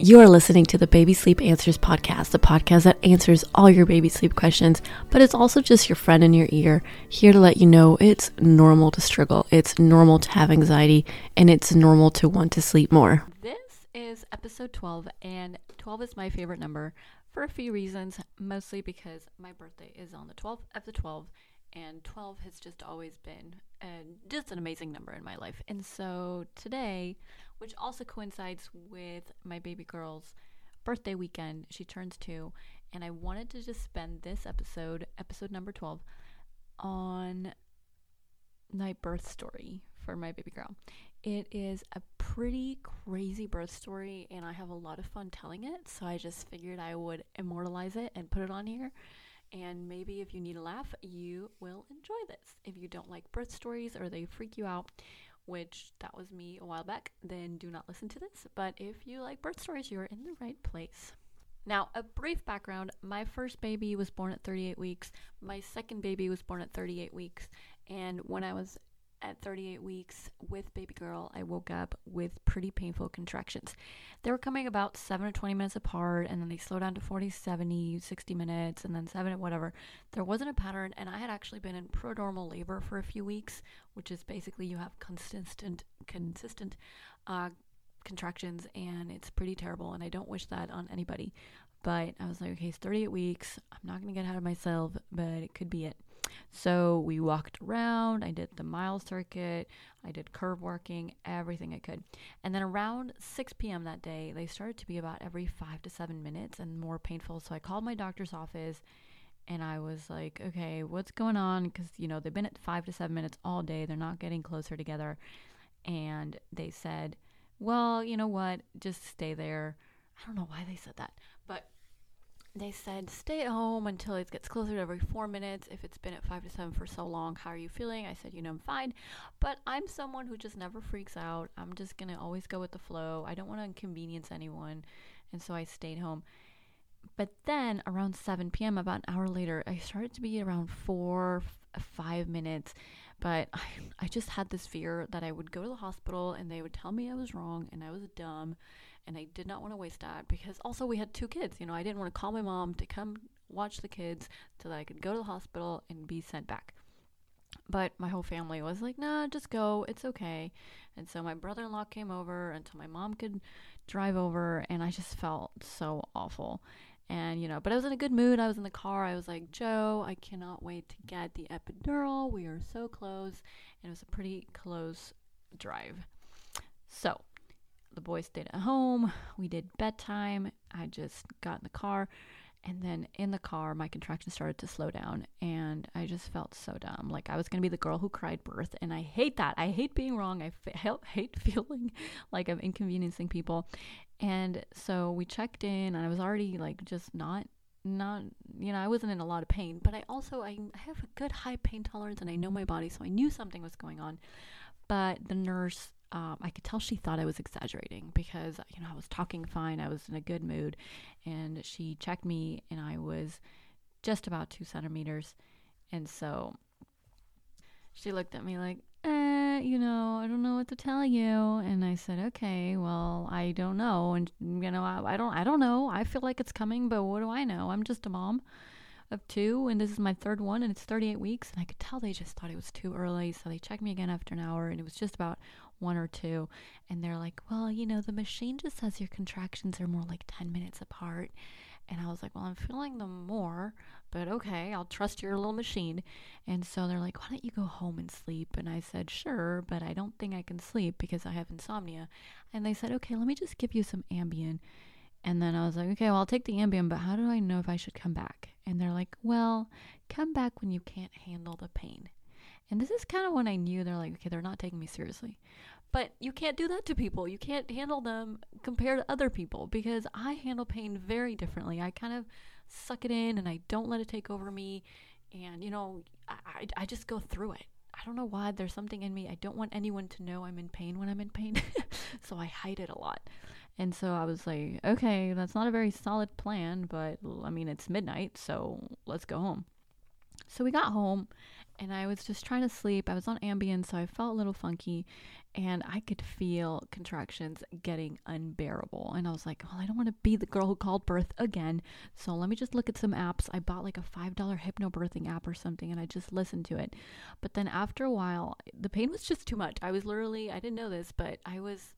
You are listening to the Baby Sleep Answers podcast, the podcast that answers all your baby sleep questions, but it's also just your friend in your ear, here to let you know it's normal to struggle, it's normal to have anxiety, and it's normal to want to sleep more. This is episode 12, and 12 is my favorite number for a few reasons, mostly because my birthday is on the 12th of the 12th, and 12 has just always been uh, just an amazing number in my life. And so today, which also coincides with my baby girl's birthday weekend. She turns two, and I wanted to just spend this episode, episode number 12, on my birth story for my baby girl. It is a pretty crazy birth story, and I have a lot of fun telling it, so I just figured I would immortalize it and put it on here. And maybe if you need a laugh, you will enjoy this. If you don't like birth stories or they freak you out, which that was me a while back, then do not listen to this. But if you like birth stories, you're in the right place. Now, a brief background my first baby was born at 38 weeks, my second baby was born at 38 weeks, and when I was at 38 weeks with baby girl, I woke up with pretty painful contractions. They were coming about 7 to 20 minutes apart, and then they slowed down to 40, 70, 60 minutes, and then 7, whatever. There wasn't a pattern, and I had actually been in prodromal labor for a few weeks, which is basically you have consistent, consistent uh, contractions, and it's pretty terrible, and I don't wish that on anybody. But I was like, okay, it's 38 weeks. I'm not going to get ahead of myself, but it could be it. So we walked around, I did the mile circuit, I did curb walking, everything I could. And then around 6 p.m. that day, they started to be about every five to seven minutes and more painful. So I called my doctor's office and I was like, okay, what's going on? Because, you know, they've been at five to seven minutes all day, they're not getting closer together. And they said, well, you know what? Just stay there. I don't know why they said that, but they said stay at home until it gets closer to every four minutes. If it's been at five to seven for so long how are you feeling? I said you know i'm fine. But i'm someone who just never freaks out. I'm just gonna always go with the flow. I don't want to inconvenience anyone. And so i stayed home. But then around 7 p.m about an hour later i started to be around four five minutes but I, I just had this fear that i would go to the hospital and they would tell me i was wrong and i was dumb and I did not want to waste that because also we had two kids. You know, I didn't want to call my mom to come watch the kids so that I could go to the hospital and be sent back. But my whole family was like, nah, just go. It's okay. And so my brother in law came over until my mom could drive over, and I just felt so awful. And, you know, but I was in a good mood. I was in the car. I was like, Joe, I cannot wait to get the epidural. We are so close. And it was a pretty close drive. So the boys stayed at home. We did bedtime. I just got in the car. And then in the car, my contractions started to slow down. And I just felt so dumb. Like I was going to be the girl who cried birth. And I hate that. I hate being wrong. I hate feeling like I'm inconveniencing people. And so we checked in, and I was already like just not not you know i wasn't in a lot of pain but i also I have a good high pain tolerance and i know my body so i knew something was going on but the nurse um, I could tell she thought I was exaggerating because, you know, I was talking fine, I was in a good mood, and she checked me, and I was just about two centimeters. And so she looked at me like, eh, you know, I don't know what to tell you. And I said, okay, well, I don't know. And, you know, I, I don't, I don't know. I feel like it's coming, but what do I know? I'm just a mom of two, and this is my third one, and it's 38 weeks. And I could tell they just thought it was too early. So they checked me again after an hour, and it was just about one or two. And they're like, well, you know, the machine just says your contractions are more like 10 minutes apart. And I was like, well, I'm feeling them more, but okay, I'll trust your little machine. And so they're like, why don't you go home and sleep? And I said, sure, but I don't think I can sleep because I have insomnia. And they said, okay, let me just give you some Ambien. And then I was like, okay, well, I'll take the Ambien, but how do I know if I should come back? And they're like, well, come back when you can't handle the pain. And this is kind of when I knew they're like, okay, they're not taking me seriously. But you can't do that to people. You can't handle them compared to other people because I handle pain very differently. I kind of suck it in and I don't let it take over me. And, you know, I, I just go through it. I don't know why. There's something in me. I don't want anyone to know I'm in pain when I'm in pain. so I hide it a lot. And so I was like, okay, that's not a very solid plan, but I mean, it's midnight, so let's go home. So we got home and I was just trying to sleep. I was on Ambien, so I felt a little funky. and I could feel contractions getting unbearable. And I was like, well, I don't want to be the girl who called birth again. So let me just look at some apps. I bought like a $5 hypnobirthing app or something and I just listened to it. But then after a while, the pain was just too much. I was literally, I didn't know this, but I was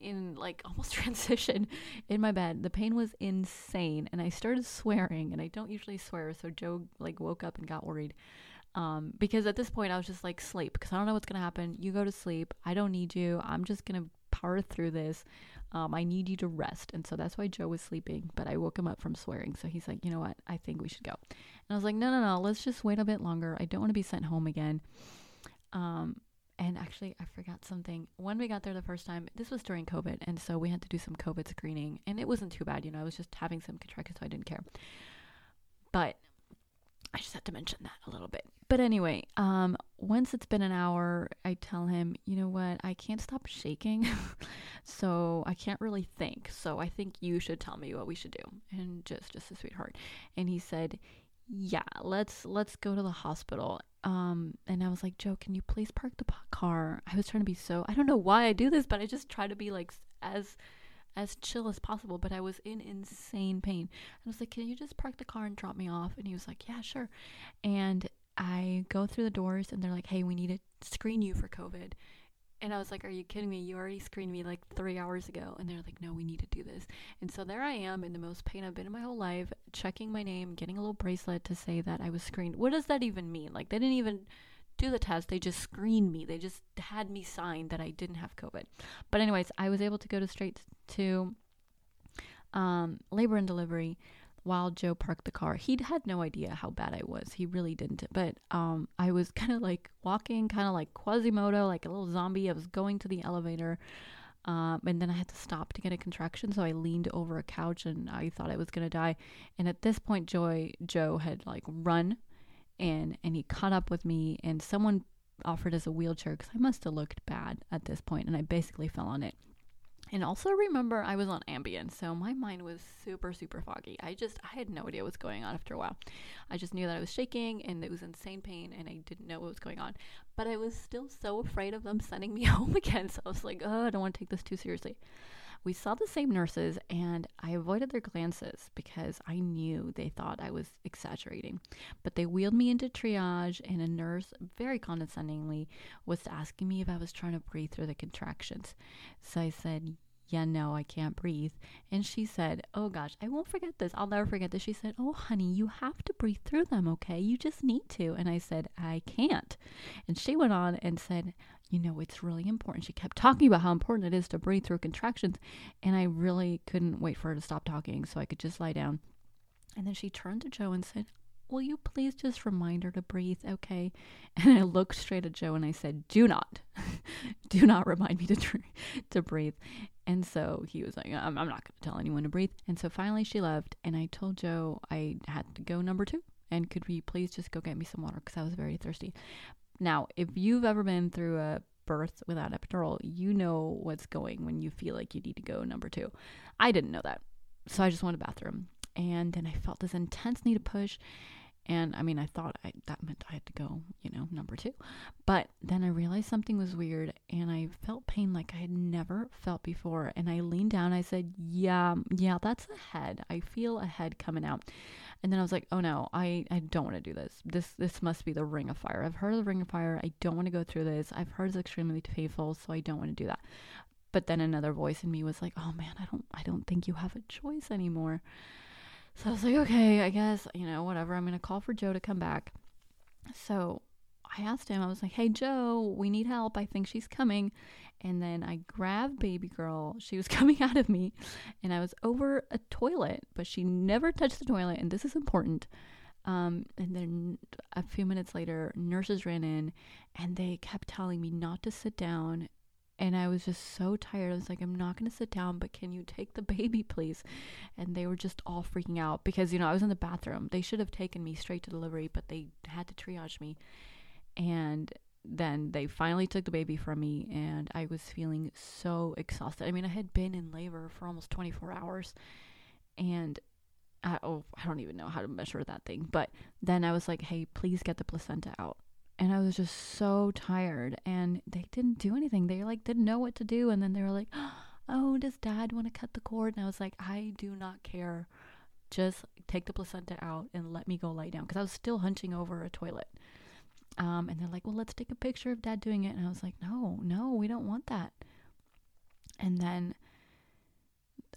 in like almost transition in my bed. The pain was insane and I started swearing and I don't usually swear. So Joe like woke up and got worried. Um, because at this point I was just like sleep because I don't know what's gonna happen. You go to sleep. I don't need you. I'm just gonna power through this. Um, I need you to rest, and so that's why Joe was sleeping. But I woke him up from swearing, so he's like, you know what? I think we should go. And I was like, no, no, no. Let's just wait a bit longer. I don't want to be sent home again. Um, and actually, I forgot something. When we got there the first time, this was during COVID, and so we had to do some COVID screening, and it wasn't too bad. You know, I was just having some contractions, so I didn't care. But I just had to mention that a little bit. But anyway, um, once it's been an hour, I tell him, you know what, I can't stop shaking, so I can't really think. So I think you should tell me what we should do. And just, just a sweetheart. And he said, yeah, let's let's go to the hospital. Um, and I was like, Joe, can you please park the car? I was trying to be so I don't know why I do this, but I just try to be like as as chill as possible, but I was in insane pain. I was like, Can you just park the car and drop me off? And he was like, Yeah, sure. And I go through the doors and they're like, Hey, we need to screen you for COVID. And I was like, Are you kidding me? You already screened me like three hours ago. And they're like, No, we need to do this. And so there I am in the most pain I've been in my whole life, checking my name, getting a little bracelet to say that I was screened. What does that even mean? Like, they didn't even do the test. They just screened me. They just had me sign that I didn't have COVID. But anyways, I was able to go to straight to um, labor and delivery while Joe parked the car. He had no idea how bad I was. He really didn't. But um, I was kind of like walking, kind of like Quasimodo, like a little zombie. I was going to the elevator. Um, and then I had to stop to get a contraction, so I leaned over a couch and I thought I was gonna die. And at this point, Joy Joe had like run and and he caught up with me and someone offered us a wheelchair because I must have looked bad at this point and I basically fell on it. And also remember I was on Ambien, so my mind was super super foggy. I just I had no idea what's going on after a while. I just knew that I was shaking and it was insane pain and I didn't know what was going on. But I was still so afraid of them sending me home again, so I was like, "Oh, I don't want to take this too seriously." We saw the same nurses, and I avoided their glances because I knew they thought I was exaggerating. But they wheeled me into triage, and a nurse, very condescendingly, was asking me if I was trying to breathe through the contractions. So I said, yeah, no, I can't breathe. And she said, oh gosh, I won't forget this. I'll never forget this. She said, oh, honey, you have to breathe through them, okay? You just need to. And I said, I can't. And she went on and said, you know, it's really important. She kept talking about how important it is to breathe through contractions. And I really couldn't wait for her to stop talking so I could just lie down. And then she turned to Joe and said, Will you please just remind her to breathe, okay? And I looked straight at Joe and I said, Do not, do not remind me to, to breathe. And so he was like, I'm, I'm not going to tell anyone to breathe. And so finally she left, and I told Joe I had to go number two. And could we please just go get me some water because I was very thirsty. Now, if you've ever been through a birth without epidural, you know what's going when you feel like you need to go number two. I didn't know that. So I just went to the bathroom. And then I felt this intense need to push. And I mean, I thought I, that meant I had to go, you know, number two. But realized something was weird and I felt pain like I had never felt before. And I leaned down. I said, Yeah, yeah, that's a head. I feel a head coming out. And then I was like, Oh no, I, I don't want to do this. This this must be the ring of fire. I've heard of the ring of fire. I don't want to go through this. I've heard it's extremely painful, so I don't want to do that. But then another voice in me was like, Oh man, I don't I don't think you have a choice anymore. So I was like, okay, I guess, you know, whatever. I'm to call for Joe to come back. So I asked him, I was like, hey, Joe, we need help. I think she's coming. And then I grabbed baby girl. She was coming out of me. And I was over a toilet, but she never touched the toilet. And this is important. Um, and then a few minutes later, nurses ran in and they kept telling me not to sit down and I was just so tired. I was like, I'm not going to sit down, but can you take the baby, please? And they were just all freaking out because, you know, I was in the bathroom. They should have taken me straight to delivery, but they had to triage me. And then they finally took the baby from me, and I was feeling so exhausted. I mean, I had been in labor for almost 24 hours, and I, oh, I don't even know how to measure that thing. But then I was like, hey, please get the placenta out and I was just so tired and they didn't do anything. They like didn't know what to do and then they were like, "Oh, does dad want to cut the cord?" And I was like, "I do not care. Just take the placenta out and let me go lie down because I was still hunching over a toilet." Um, and they're like, "Well, let's take a picture of dad doing it." And I was like, "No, no, we don't want that." And then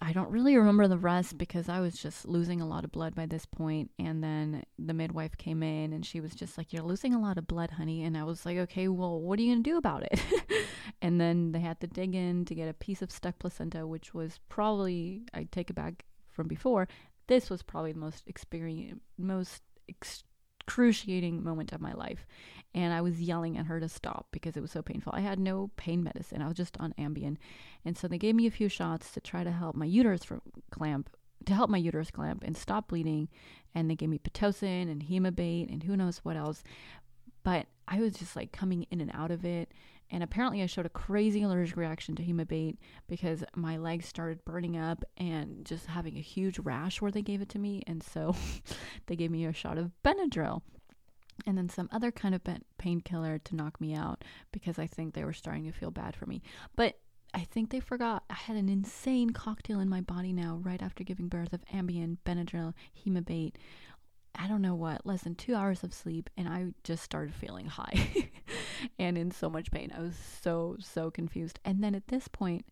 I don't really remember the rest because I was just losing a lot of blood by this point. And then the midwife came in and she was just like, You're losing a lot of blood, honey. And I was like, Okay, well, what are you going to do about it? and then they had to dig in to get a piece of stuck placenta, which was probably, I take it back from before, this was probably the most experience, most excruciating moment of my life. And I was yelling at her to stop because it was so painful. I had no pain medicine. I was just on Ambien. And so they gave me a few shots to try to help my uterus from clamp to help my uterus clamp and stop bleeding. And they gave me Pitocin and Hemabate and who knows what else. But I was just like coming in and out of it. And apparently, I showed a crazy allergic reaction to Hemabate because my legs started burning up and just having a huge rash where they gave it to me. And so they gave me a shot of Benadryl and then some other kind of painkiller to knock me out because I think they were starting to feel bad for me. But I think they forgot I had an insane cocktail in my body now right after giving birth of Ambien, Benadryl, Hemabate, I don't know what, less than two hours of sleep, and I just started feeling high and in so much pain. I was so, so confused. And then at this point,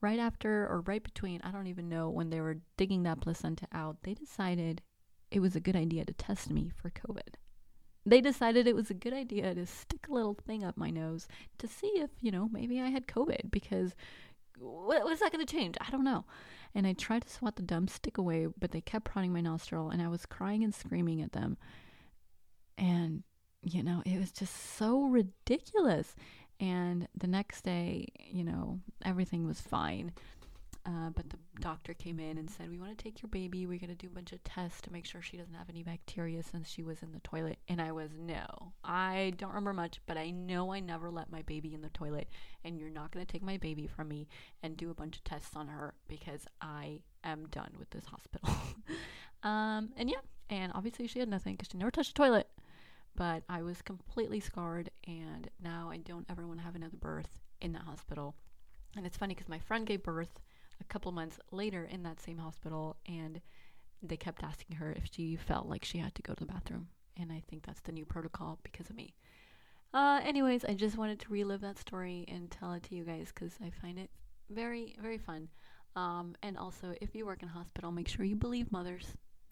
right after or right between, I don't even know, when they were digging that placenta out, they decided it was a good idea to test me for COVID. They decided it was a good idea to stick a little thing up my nose to see if, you know, maybe I had COVID because what, what's that going to change? I don't know. And I tried to swat the dumb stick away, but they kept prodding my nostril, and I was crying and screaming at them. And, you know, it was just so ridiculous. And the next day, you know, everything was fine. Uh, but the doctor came in and said, We want to take your baby. We're going to do a bunch of tests to make sure she doesn't have any bacteria since she was in the toilet. And I was, No. I don't remember much, but I know I never let my baby in the toilet. And you're not going to take my baby from me and do a bunch of tests on her because I am done with this hospital. um, and yeah, and obviously she had nothing because she never touched the toilet. But I was completely scarred, and now I don't ever want to have another birth in the hospital. And it's funny because my friend gave birth a couple months later in that same hospital, and they kept asking her if she felt like she had to go to the bathroom. And I think that's the new protocol because of me. Uh, anyways, I just wanted to relive that story and tell it to you guys because I find it very, very fun. Um, and also, if you work in hospital, make sure you believe mothers.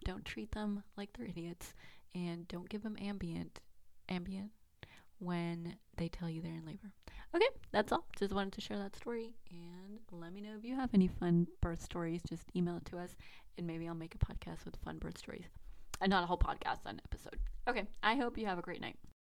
Don't treat them like they're idiots, and don't give them Ambien, Ambien when they tell you they're in labor. Okay, that's all. Just wanted to share that story and let me know if you have any fun birth stories. Just email it to us and maybe I'll make a podcast with fun birth stories. And not a whole podcast, an episode. Okay, I hope you have a great night.